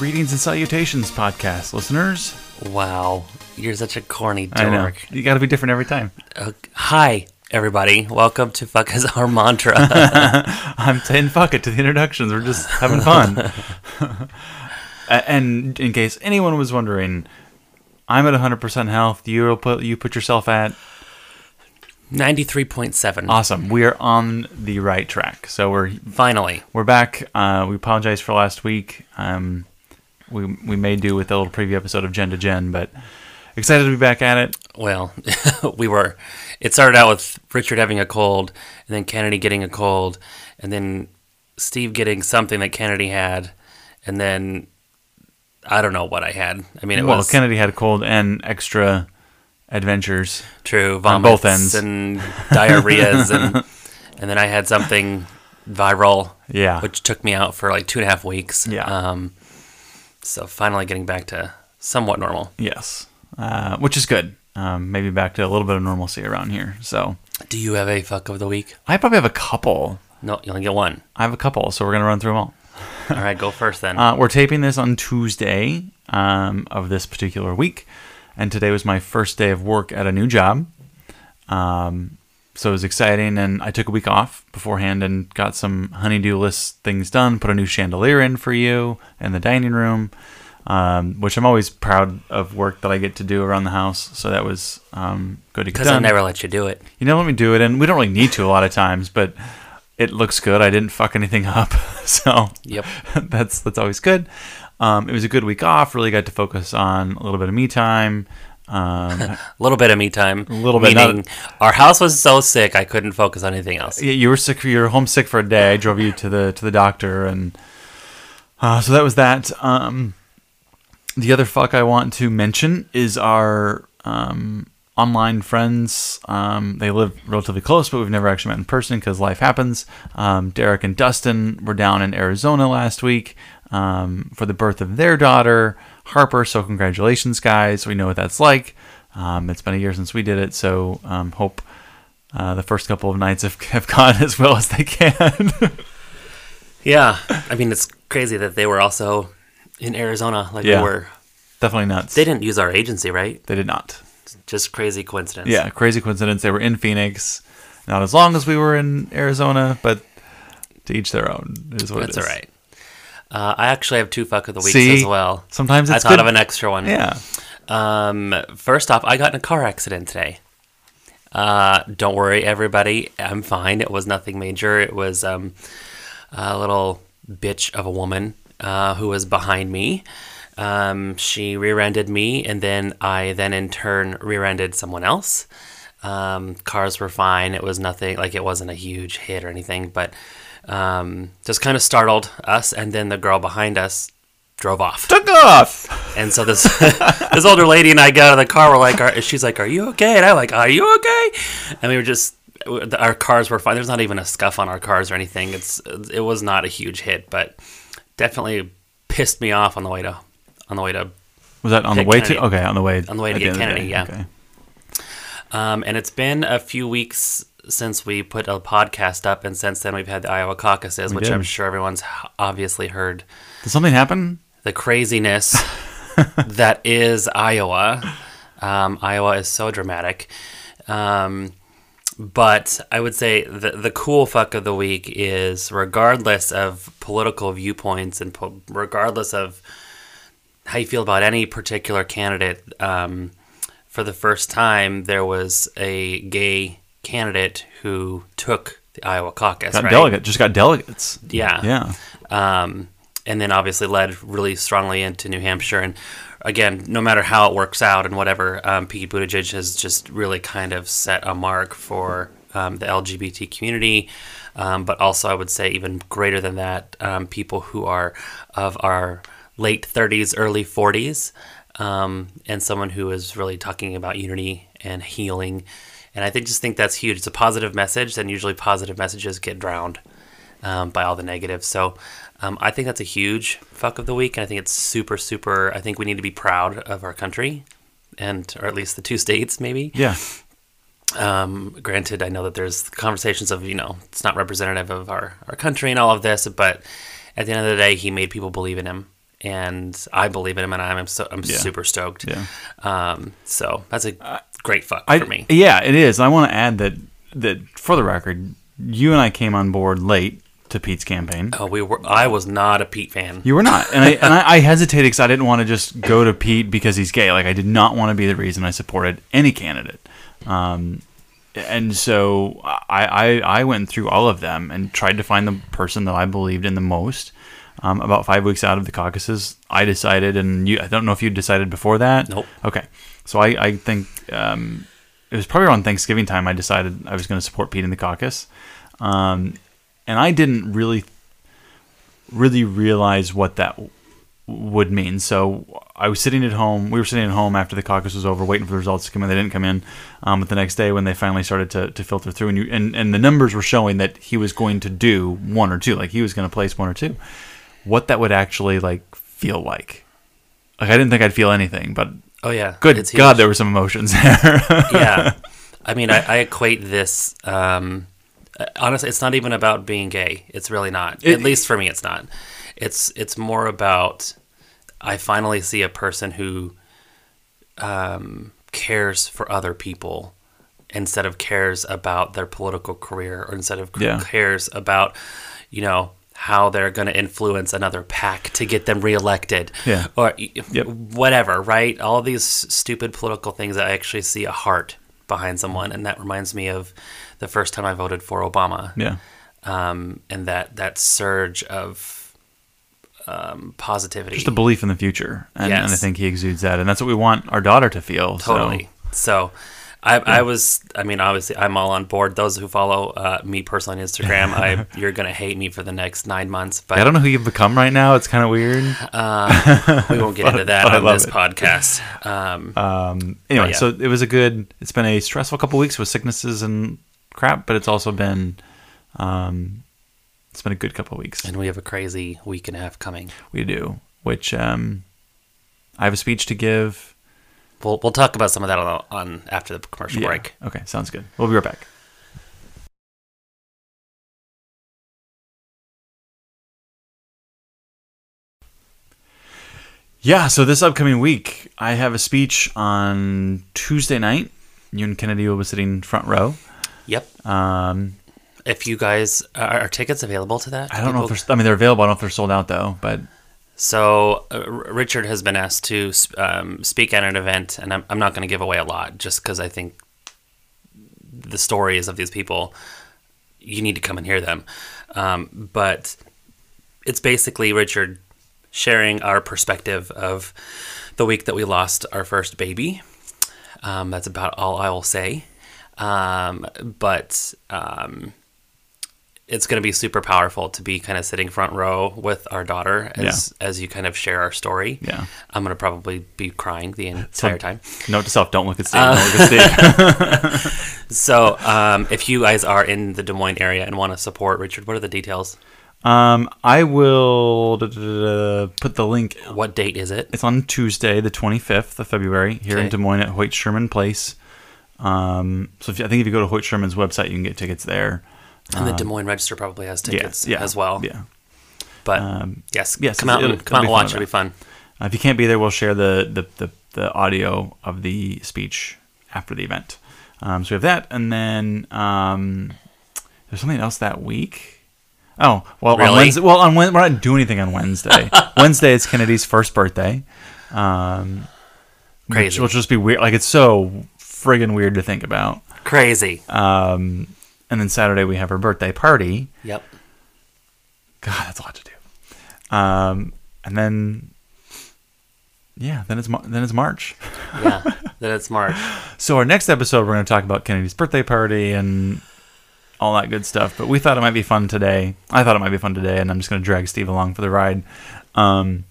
Greetings and salutations, podcast listeners. Wow, you're such a corny I know dork. you got to be different every time. Uh, hi, everybody. Welcome to Fuck is Our Mantra. I'm saying fuck it to the introductions. We're just having fun. And in case anyone was wondering, I'm at 100% health. You put you put yourself at 93.7. awesome. We are on the right track. So we're Finally. we're back. Uh, we apologize for last week. Um, we we may do with a little preview episode of Gen to Gen, but excited to be back at it. Well, we were. It started out with Richard having a cold, and then Kennedy getting a cold, and then Steve getting something that Kennedy had, and then I don't know what I had. I mean, it well, was Kennedy had a cold and extra adventures. true on both ends. and diarrheas, and and then I had something viral, Yeah. which took me out for like two and a half weeks. Yeah. Um, so finally getting back to somewhat normal. Yes, uh, which is good. Um, maybe back to a little bit of normalcy around here. So Do you have a fuck of the week? I probably have a couple. No, you only get one. I have a couple, so we're gonna run through them all. All right, go first then. Uh, we're taping this on Tuesday um, of this particular week, and today was my first day of work at a new job. Um, so it was exciting, and I took a week off beforehand and got some honeydew list things done. Put a new chandelier in for you in the dining room, um, which I'm always proud of work that I get to do around the house. So that was um, good to get Because I never let you do it. you know, let me do it, and we don't really need to a lot of times, but it looks good. I didn't fuck anything up, so Yep. that's that's always good. Um, it was a good week off. Really got to focus on a little bit of me time. Um, A little bit of me time. A little bit, Meaning, our house was so sick I couldn't focus on anything else. yeah, you were sick. You were homesick for a day. I drove you to the to the doctor, and uh, so that was that. Um, the other fuck I want to mention is our um, online friends. Um, they live relatively close, but we've never actually met in person because life happens. Um, Derek and Dustin were down in Arizona last week um, for the birth of their daughter, Harper. So congratulations, guys. We know what that's like. Um, it's been a year since we did it, so um, hope uh, the first couple of nights have, have gone as well as they can. Yeah. I mean, it's crazy that they were also in Arizona like Yeah. we were. Definitely nuts. They didn't use our agency, right? They did not. Just crazy coincidence. Yeah, crazy coincidence. They were in Phoenix, not as long as we were in Arizona, but to each their own. Is what That's it all right. Uh, I actually have two fuck of the weeks See? as well. Sometimes I it's thought good. of an extra one. yeah. Um, first off, I got in a car accident today. Uh, don't worry, everybody. I'm fine. It was nothing major. It was um, a little bitch of a woman uh, who was behind me. Um, she rear-ended me, and then I then in turn rear-ended someone else. Um, cars were fine. It was nothing like it wasn't a huge hit or anything, but um, just kind of startled us. And then the girl behind us drove off. Took off. And so this this older lady and I got out of the car. We're like, are, she's like, "Are you okay?" And I'm like, "Are you okay?" And we were just, our cars were fine. There's not even a scuff on our cars or anything. It's it was not a huge hit, but definitely pissed me off on the way to on the way to. Was that on the way Kennedy. to? Okay, on the way. On the way to get end of the Kennedy, yeah. Okay. Um, and it's been a few weeks since we put a podcast up, and since then we've had the Iowa caucuses, which did. I'm sure everyone's obviously heard. Did something happen? the craziness that is Iowa. Um, Iowa is so dramatic. Um, but I would say the, the cool fuck of the week is regardless of political viewpoints and po- regardless of how you feel about any particular candidate, um, for the first time there was a gay candidate who took the Iowa caucus. Got right? delegate. Just got delegates. Yeah Yeah. um, and then obviously led really strongly into New Hampshire. And again, no matter how it works out and whatever, um, Pete Buttigieg has just really kind of set a mark for um, the LGBT community. Um, but also, I would say even greater than that, um, people who are of our late 30s, early 40s, um, and someone who is really talking about unity and healing. And I think just think that's huge. It's a positive message, and usually positive messages get drowned um, by all the negatives. So um, I think that's a huge fuck of the week, and I think it's super, super. I think we need to be proud of our country, and or at least the two states, maybe. Yeah. Um, granted, I know that there's conversations of you know it's not representative of our our country and all of this, but at the end of the day, he made people believe in him, and I believe in him, and I'm so I'm Yeah. super stoked. Yeah. Um, so that's a great fuck I, for me. Yeah, it is. I want to add that that for the record, you and I came on board late to Pete's campaign. Oh, we were. I was not a Pete fan. You were not, and I and I, I hesitated because I didn't want to just go to Pete because he's gay. Like I did not want to be the reason I supported any candidate. Um, and so I, I I went through all of them and tried to find the person that I believed in the most. Um, about five weeks out of the caucuses, I decided, and you I don't know if you decided before that. Nope. Okay, so I I think um, it was probably around Thanksgiving time. I decided I was going to support Pete in the caucus, um, and I didn't really really realize what that w- would mean. So I was sitting at home. We were sitting at home after the caucus was over, waiting for the results to come in. They didn't come in. Um, but the next day, when they finally started to, to filter through, and, you, and and the numbers were showing that he was going to do one or two, like he was going to place one or two. What that would actually like feel like. Like I didn't think I'd feel anything, but Oh yeah, good It's God, there were some emotions there. yeah. I mean, I, I equate this. Um, uh, honestly, it's not even about being gay. It's really not. It- At least for me, it's not. It's it's more about I finally see a person who um, cares for other people instead of cares about their political career or instead of Yeah. cares about you know how they're going to influence another PAC to get them reelected Yeah. or Yep. whatever right all these stupid political things i actually see a heart behind someone and that reminds me of the first time i voted for obama yeah, um, and that that surge of um, positivity just a belief in the future, and, and I think he exudes that, and that's what we want our daughter to feel. so- Totally. So, I, I was. I mean, obviously, I'm all on board. Those who follow uh, me personally on Instagram, I you're gonna hate me for the next nine months, but I don't know who you've become right now. It's kind of weird. we won't get into that on this it. podcast. Um, Um, anyway, yeah. so it was a good. It's been a stressful couple weeks with sicknesses and crap, but it's also been, um, it's been a good couple weeks. and we have a crazy week and a half coming. We do, which um, I have a speech to give. We'll we'll talk about some of that on, on after the commercial Yeah. break. Okay, sounds good. We'll be right back. Yeah, so this upcoming week, I have a speech on Tuesday night. You and Kennedy will be sitting front row. Yep. Um, If you guys are, are tickets available to that? I don't know if they're. I mean, they're available. I don't know if they're sold out though. But So uh, Richard has been asked to um, speak at an event, and I'm, I'm not going to give away a lot just because I think the stories of these people, you need to come and hear them. Um, but it's basically Richard sharing our perspective of the week that we lost our first baby. Um, that's about all I will say. Um, but um, it's going to be super powerful to be kind of sitting front row with our daughter as as you kind of share our story. Yeah. I'm going to probably be crying the entire time. note to self: don't look at Steve. don't look at Steve. So, um, if you guys are in the Des Moines area and want to support Richard, what are the details? Um, I will da- da- da- put the link. What date is it? It's on Tuesday, the 25th of February, here in Des Moines at Hoyt Sherman Place. Um, so if you, I think if you go to Hoyt Sherman's website, you can get tickets there. And the Des Moines Register probably has tickets yeah, as well. Yeah. But Um, yes, yes, come out and come out and watch. It'll be fun. Uh, if you can't be there, we'll share the, the, the, the audio of the speech after the event. Um, so we have that, and then um, there's something else that week. Oh well, on Wednesday. Well, on we're not doing anything on Wednesday. Wednesday is Kennedy's first birthday. Um, Crazy, which will just be weird. Like it's so friggin' weird to think about. Crazy. Um, and then Saturday we have her birthday party. Yep. God, that's a lot to do. Um, and then, yeah, then it's then it's March. Yeah. then it's March. So our next episode, we're going to talk about Kennedy's birthday party and all that good stuff. But we thought it might be fun today. I thought it might be fun today, and I'm just going to drag Steve along for the ride. Um,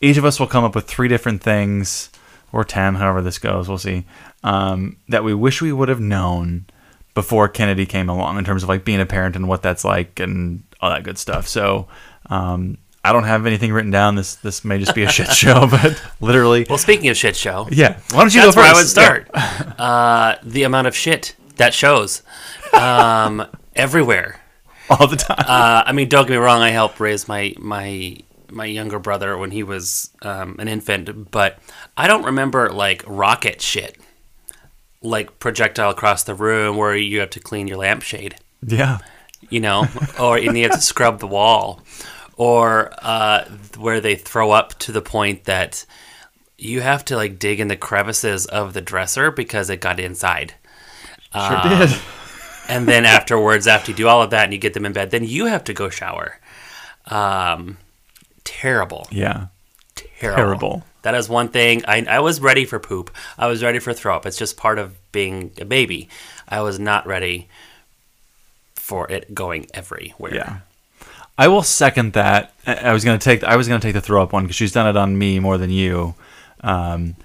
each of us will come up with three different things, or ten, however this goes. We'll see. Um, that we wish we would have known before Kennedy came along, in terms of like being a parent and what that's like and all that good stuff. So. Um, I don't have anything written down. This this may just be a shit show, but literally, Well, speaking of shit show, yeah. Why don't you that's go where? I would start. uh, the amount of shit that shows um, everywhere. All the time. Uh, I mean, don't get me wrong. I helped raise my my my younger brother when he was um, an infant, but I don't remember like rocket shit, like projectile across the room where you have to clean your lampshade, Yeah. you know, or you have to scrub the wall, or uh, where they throw up to the point that you have to like dig in the crevices of the dresser because it got inside. Sure did. and then afterwards, after you do all of that and you get them in bed, then you have to go shower. Um, terrible, Yeah. terrible. Terrible. That is one thing. I, I was ready for poop. I was ready for throw up. It's just part of being a baby. I was not ready for it going everywhere. Yeah. I will second that. I was gonna take I was gonna take the throw up one because she's done it on me more than you. Um,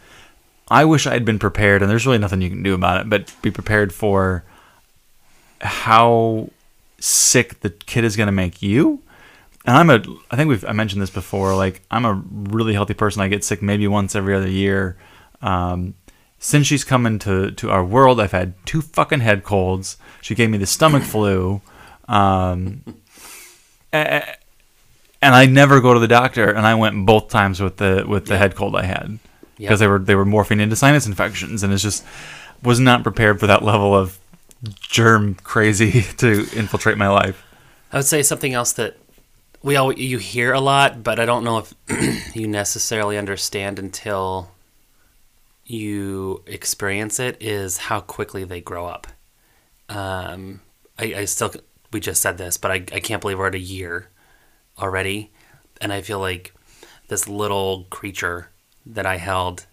I wish I had been prepared, and there's really nothing you can do about it, but be prepared for how sick the kid is gonna make you. And I'm a I think we've I mentioned this before. Like I'm a really healthy person. I get sick maybe once every other year. Um, since she's come into to our world, I've had two fucking head colds. She gave me the stomach flu. Um, and I never go to the doctor, and I went both times with the with the head cold I had Yep. because they were they were morphing into sinus infections, and it's just was not prepared for that level of germ crazy to infiltrate my life. I would say something else that we all you hear a lot, but I don't know if you necessarily understand until you experience it. Is how quickly they grow up. Um, I, I still we just said this, but I, I can't believe we're at a year already, and I feel like this little creature that I held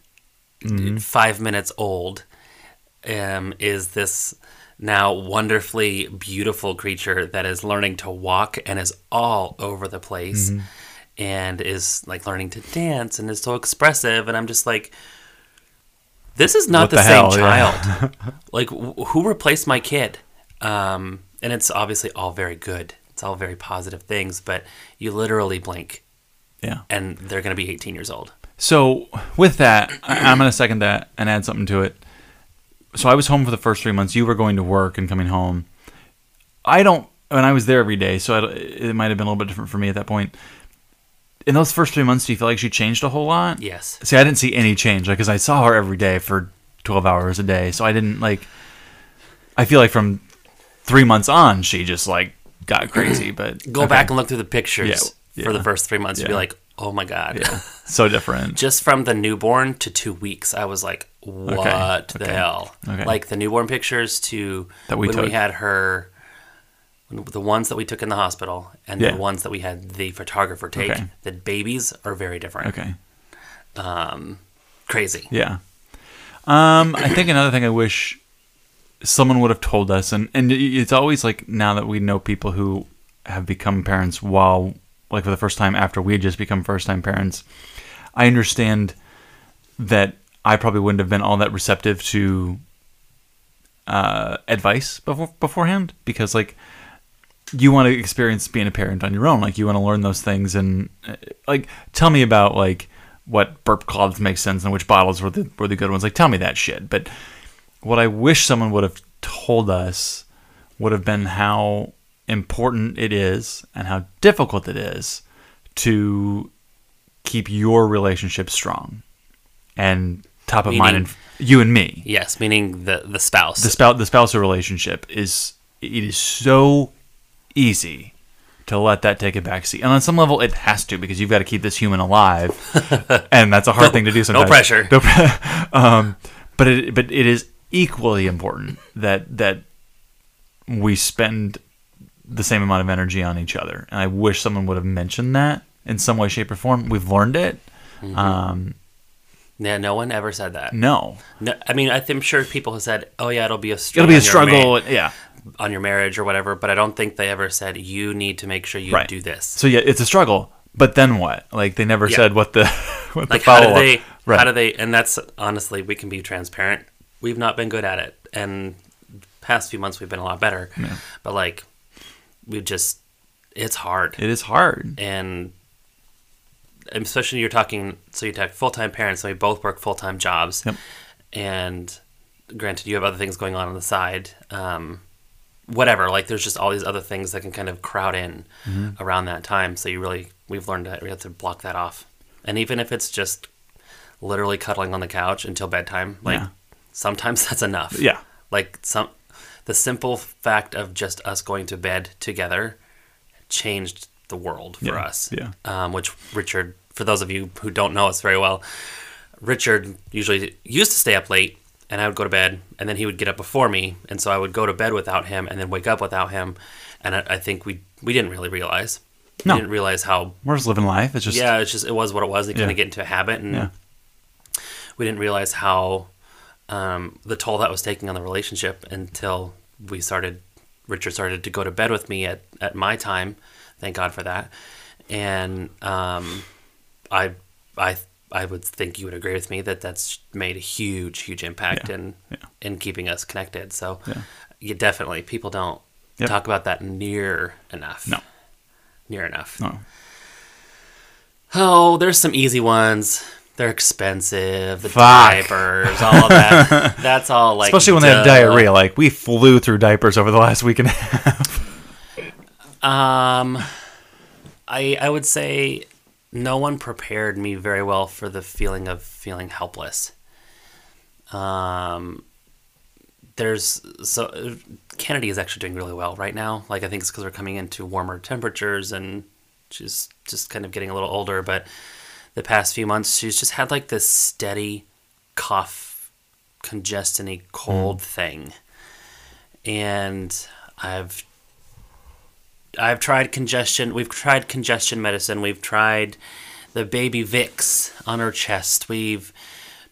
five minutes old um, is this now wonderfully beautiful creature that is learning to walk and is all over the place and is like learning to dance and is so expressive. And i'm just like this is not What the, the same hell, yeah. child. Like wh- who replaced my kid? Um, and it's obviously all very good. It's all very positive things but you literally blink. Yeah. and they're going to be 18 years old. So with that, I'm going to second that and add something to it. So I was home for the first three months. You were going to work and coming home. I don't, and I was there every day, so I, it might have been a little bit different for me at that point. In those first three months, do you feel like she changed a whole lot? yes See, I didn't see any change, like, because I saw her every day for 12 hours a day. So I didn't, like, I feel like from three months on, she just, like, got crazy. But go okay. back and look through the pictures Yeah, for the first three months you'd be like oh my god Yeah. So different. just from the newborn to two weeks, I was like, "What the okay, hell?" okay. Like the newborn pictures to That we when we had her, the ones that we took in the hospital, and Yeah. the ones that we had the photographer take. Okay. The babies are very different. Okay. Um, crazy. Yeah. Um, I think another thing I wish someone would have told us, and and it's always like now that we know people who have become parents while like for the first time after we had just become first time parents. I understand that I probably wouldn't have been all that receptive to uh, advice before beforehand because like you want to experience being a parent on your own. Like you want to learn those things and uh, like tell me about like what burp cloths make sense and which bottles were the were the good ones. Like tell me that shit. But what I wish someone would have told us would have been how important it is and how difficult it is to keep your relationship strong and top of mind Meaning- in you and me Yes, meaning the the spouse. the spouse the spousal relationship is it is so easy to let that take a backseat, and on some level it has to because you've got to keep this human alive, and that's a hard thing to do sometimes. No pressure. No um, but it but it is equally important that that we spend the same amount of energy on each other, and I wish someone would have mentioned that in some way, shape, or form. We've learned it. Mm-hmm. Um, yeah, no one ever said that. no, No, I mean, I I'm sure people have said, "Oh yeah, it'll be a strain it'll be a your ma- struggle. Yeah. on your marriage or whatever," but I don't think they ever said you need to make sure you Right. do this. So yeah, it's a struggle. But then what? Like they never Yeah. said what the what like the how follow do they Right. how do they and that's honestly we can be transparent we've not been good at it and past few months we've been a lot better but like we've just it's hard It is hard. and especially you're talking so you talk full-time parents and we both work full-time jobs Yep. and granted you have other things going on on the side um, whatever like there's just all these other things that can kind of crowd in Mm-hmm. around that time so you really we've learned that we have to block that off. And even if it's just literally cuddling on the couch until bedtime, like Yeah. sometimes that's enough. Yeah. Like some the simple fact of just us going to bed together changed the world for Yeah. us. Yeah. Um, which Richard, for those of you who don't know us very well, Richard usually used to stay up late and I would go to bed and then he would get up before me. And so I would go to bed without him and then wake up without him. And I, I think we, we didn't really realize. No. We didn't realize how We're just living life. It's just yeah, it's just it was what it was. They kind of get into a habit, and Yeah. we didn't realize how um, the toll that was taking on the relationship until we started. Richard started to go to bed with me at at my time. Thank God for that. And um, I I I would think you would agree with me that that's made a huge huge impact Yeah. in Yeah. in keeping us connected. So Yeah. you definitely people don't Yep. talk about that near enough. No. Near enough. No. Oh, there's some easy ones. They're expensive. The Fuck. diapers, all of that. That's all like. Especially when they have diarrhea. Like we flew through diapers over the last week and a half. Um, I I would say no one prepared me very well for the feeling of feeling helpless. Um, there's so Kennedy is actually doing really well right now. Like I think it's because we're coming into warmer temperatures and she's just kind of getting a little older. But the past few months, she's just had like this steady cough, congestion cold thing, and I've I've tried congestion. We've tried congestion medicine. We've tried the baby Vicks on her chest. We've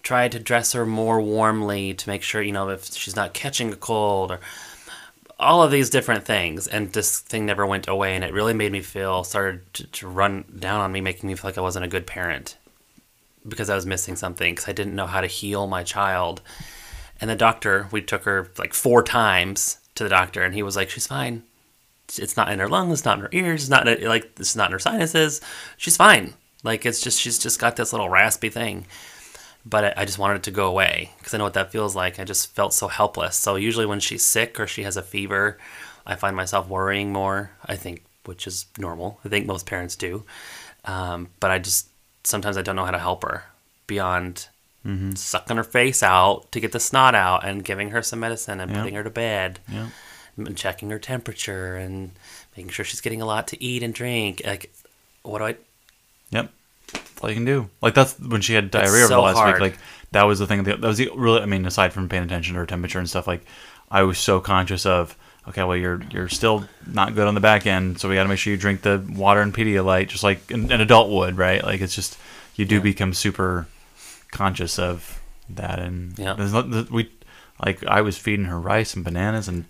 tried to dress her more warmly to make sure you know if she's not catching a cold or all of these different things. And this thing never went away, and it really made me feel started to, to run down on me, making me feel like I wasn't a good parent because I was missing something because I didn't know how to heal my child. And the doctor, we took her like four times to the doctor, and he was like, "She's fine. It's not in her lungs. It's not in her ears. It's not in, like it's not in her sinuses. She's fine. Like it's just she's just got this little raspy thing." But I, I just wanted it to go away because I know what that feels like. I just felt so helpless. So usually when she's sick or she has a fever, I find myself worrying more. I think, which is normal. I think most parents do. Um, but I just sometimes I don't know how to help her beyond sucking her face out to get the snot out and giving her some medicine and Yeah. putting her to bed Yeah. And checking her temperature and making sure she's getting a lot to eat and drink. Like, what do I? Yep. That's all you can do. Like that's when she had diarrhea over the last hard. week. Like that was the thing. That, that was the really. I mean, aside from paying attention to her temperature and stuff, like I was so conscious of. Okay, well you're you're still not good on the back end, so we got to make sure you drink the water and Pedialyte, just like an, an adult would, right? Like it's just you do Yeah. become super conscious of that, and Yeah. there's not we like I was feeding her rice and bananas and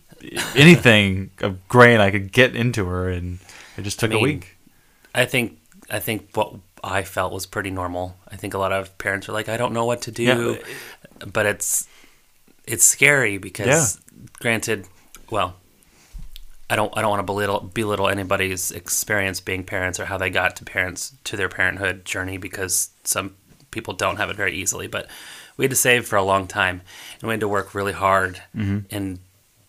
anything of grain I could get into her, and it just took mean, a week. I think I think what I felt was pretty normal. I think a lot of parents are like, I don't know what to do, Yeah. but it's it's scary because, granted, well, I don't I don't want to belittle belittle anybody's experience being parents or how they got to parents to their parenthood journey because some people don't have it very easily. But we had to save for a long time, and we had to work really hard mm-hmm. in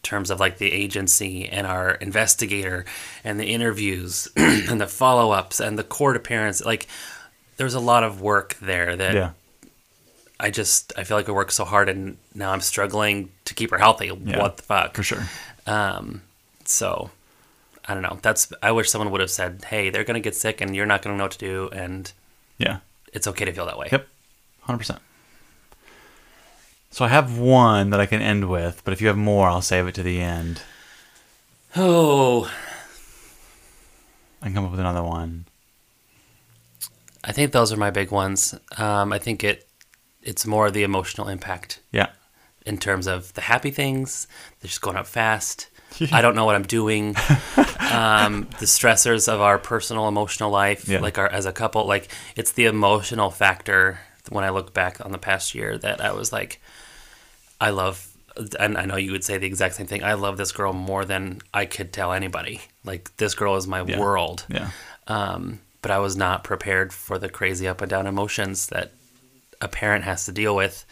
terms of like the agency and our investigator and the interviews and the follow ups and the court appearance. Like there's a lot of work there that Yeah, I just I feel like I worked so hard and now I'm struggling to keep her healthy. Yeah, what the fuck? for sure. Um, so I don't know. That's I wish someone would have said, "Hey, they're gonna get sick and you're not gonna know what to do, and Yeah. it's okay to feel that way." Yep, hundred percent. So I have one that I can end with, but if you have more, I'll save it to the end. Oh, I can come up with another one. I think those are my big ones. Um, I think it it's more the emotional impact Yeah, in terms of the happy things. They're just going up fast. I don't know what I'm doing. um, the stressors of our personal emotional life, Yeah. like our as a couple, like it's the emotional factor. When I look back on the past year, that I was like, I love, and I know you would say the exact same thing. I love this girl more than I could tell anybody. Like this girl is my Yeah. world. yeah, Um, but I was not prepared for the crazy up and down emotions that a parent has to deal with.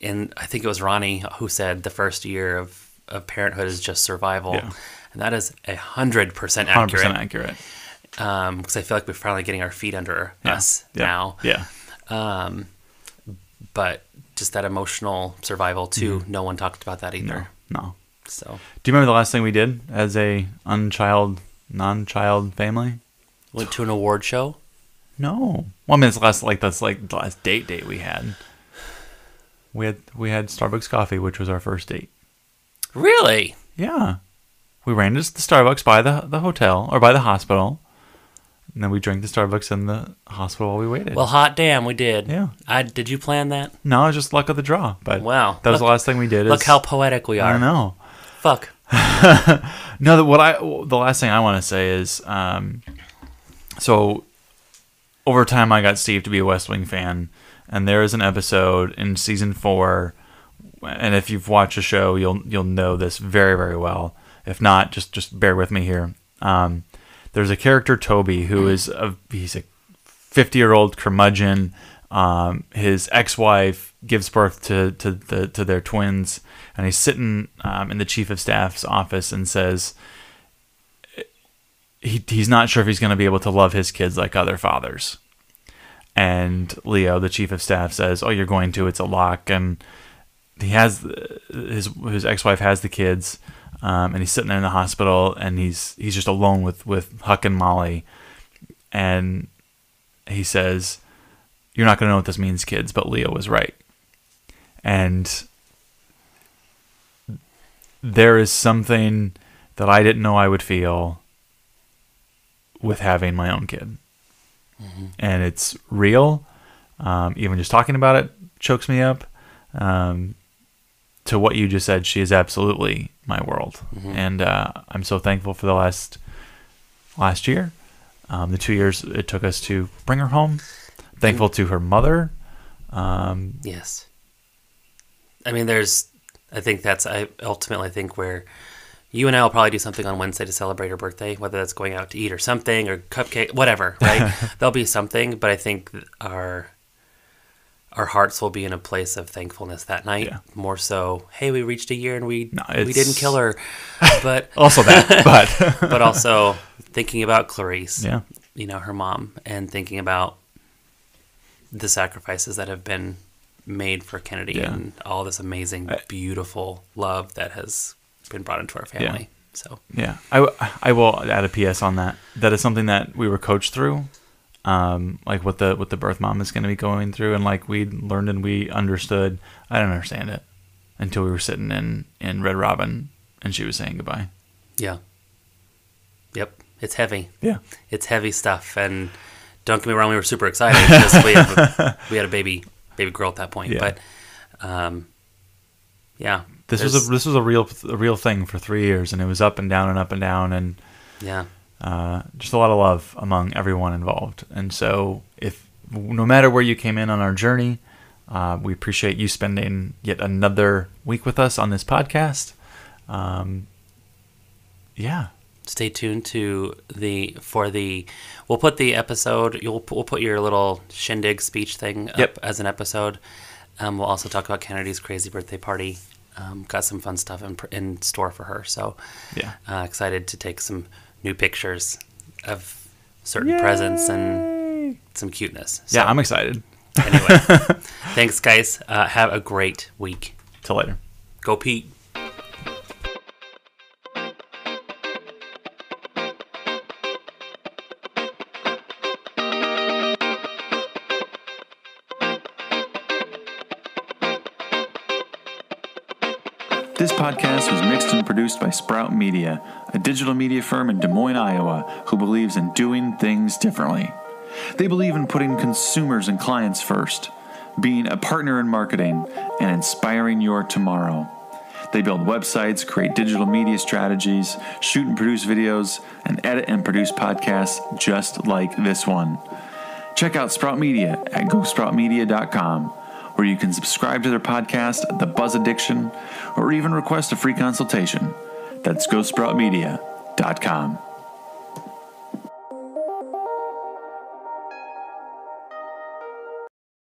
And I think it was Ronnie who said the first year of, of parenthood is just survival. Yeah. And that is a hundred percent accurate. hundred accurate. percent accurate. because I feel like we're finally getting our feet under Yeah. us Yeah. now. Yeah. Um, but just that emotional survival too. No one talked about that Mm-hmm. No. either. No. So Do you remember the last thing we did as a unchild, non-child family? went to an award show. No. Well, I mean, it's last like that's like the last date date we had. We had we had Starbucks coffee, which was our first date. Really? Yeah. We ran to the Starbucks by the the hotel or by the hospital, and then we drank the Starbucks in the hospital while we waited. Well, hot damn, we did. Yeah. I did. You plan that? no, it was just luck of the draw. But Wow. that was Look- the last thing we did. Look is- how poetic we are. I know. Fuck. No, the, what I the last thing I want to say is, um, so over time I got Steve to be a West Wing fan, and there is an episode in season four, and if you've watched the show, you'll you'll know this very very well. If not, just just bear with me here. Um, there's a character Toby who is a he's a 50 year old curmudgeon. Um, his ex wife gives birth to, to the to their twins, and he's sitting um, in the chief of staff's office and says he he's not sure if he's going to be able to love his kids like other fathers. And Leo, the chief of staff, says, "Oh, you're going to. It's a lock." And he has his his ex wife has the kids, um, and he's sitting there in the hospital, and he's he's just alone with with Huck and Molly, and he says, "You're not going to know what this means, kids, but Leo was right." And there is something that I didn't know I would feel with having my own kid, and it's real. Um, even just talking about it chokes me up. Um, to what you just said, she is absolutely my world, and uh, I'm so thankful for the last last year, um, the two years it took us to bring her home. Thankful to her mother. Um, Yes. I mean, there's. I think that's. I ultimately think where you and I will probably do something on Wednesday to celebrate her birthday, whether that's going out to eat or something or cupcake, whatever. Right? There'll be something, but I think our our hearts will be in a place of thankfulness that night. Yeah. More so, hey, we reached a year and we No, we didn't kill her, but also that, but but also thinking about Clarice, yeah, you know, her mom, and thinking about the sacrifices that have been made for Kennedy Yeah. and all this amazing, beautiful love that has been brought into our family. So Yeah, I, I will add a PS on that. That is something that we were coached through, um, like what the what the birth mom is going to be going through, and like we learned and we understood. I didn't understand it until we were sitting in in Red Robin, and she was saying goodbye. yeah, yep, it's heavy. Yeah, It's heavy stuff, and don't get me wrong, we were super excited because we, a, we had a baby baby girl at that point. Yeah. But um, yeah, this was a this was a real a real thing for three years, and it was up and down and up and down, and yeah. Uh, just a lot of love among everyone involved. And so, if no matter where you came in on our journey, uh, we appreciate you spending yet another week with us on this podcast. Um, yeah, stay tuned to the for the we'll put the episode you'll we'll put your little shindig speech thing up Yep. as an episode um, we'll also talk about kennedy's crazy birthday party um, got some fun stuff in, in store for her so yeah, uh, excited to take some new pictures of certain presents and some cuteness so, yeah. I'm excited. anyway thanks guys uh, have a great week Till later. go pete This podcast was mixed and produced by Sprout Media, a digital media firm in Des Moines, Iowa, who believes in doing things differently. They believe in putting consumers and clients first, being a partner in marketing, and inspiring your tomorrow. They build websites, create digital media strategies, shoot and produce videos, and edit and produce podcasts just like this one. Check out Sprout Media at gosproutmedia.com, where you can subscribe to their podcast, The Buzz Addiction, or even request a free consultation. That's gosproutmedia.com.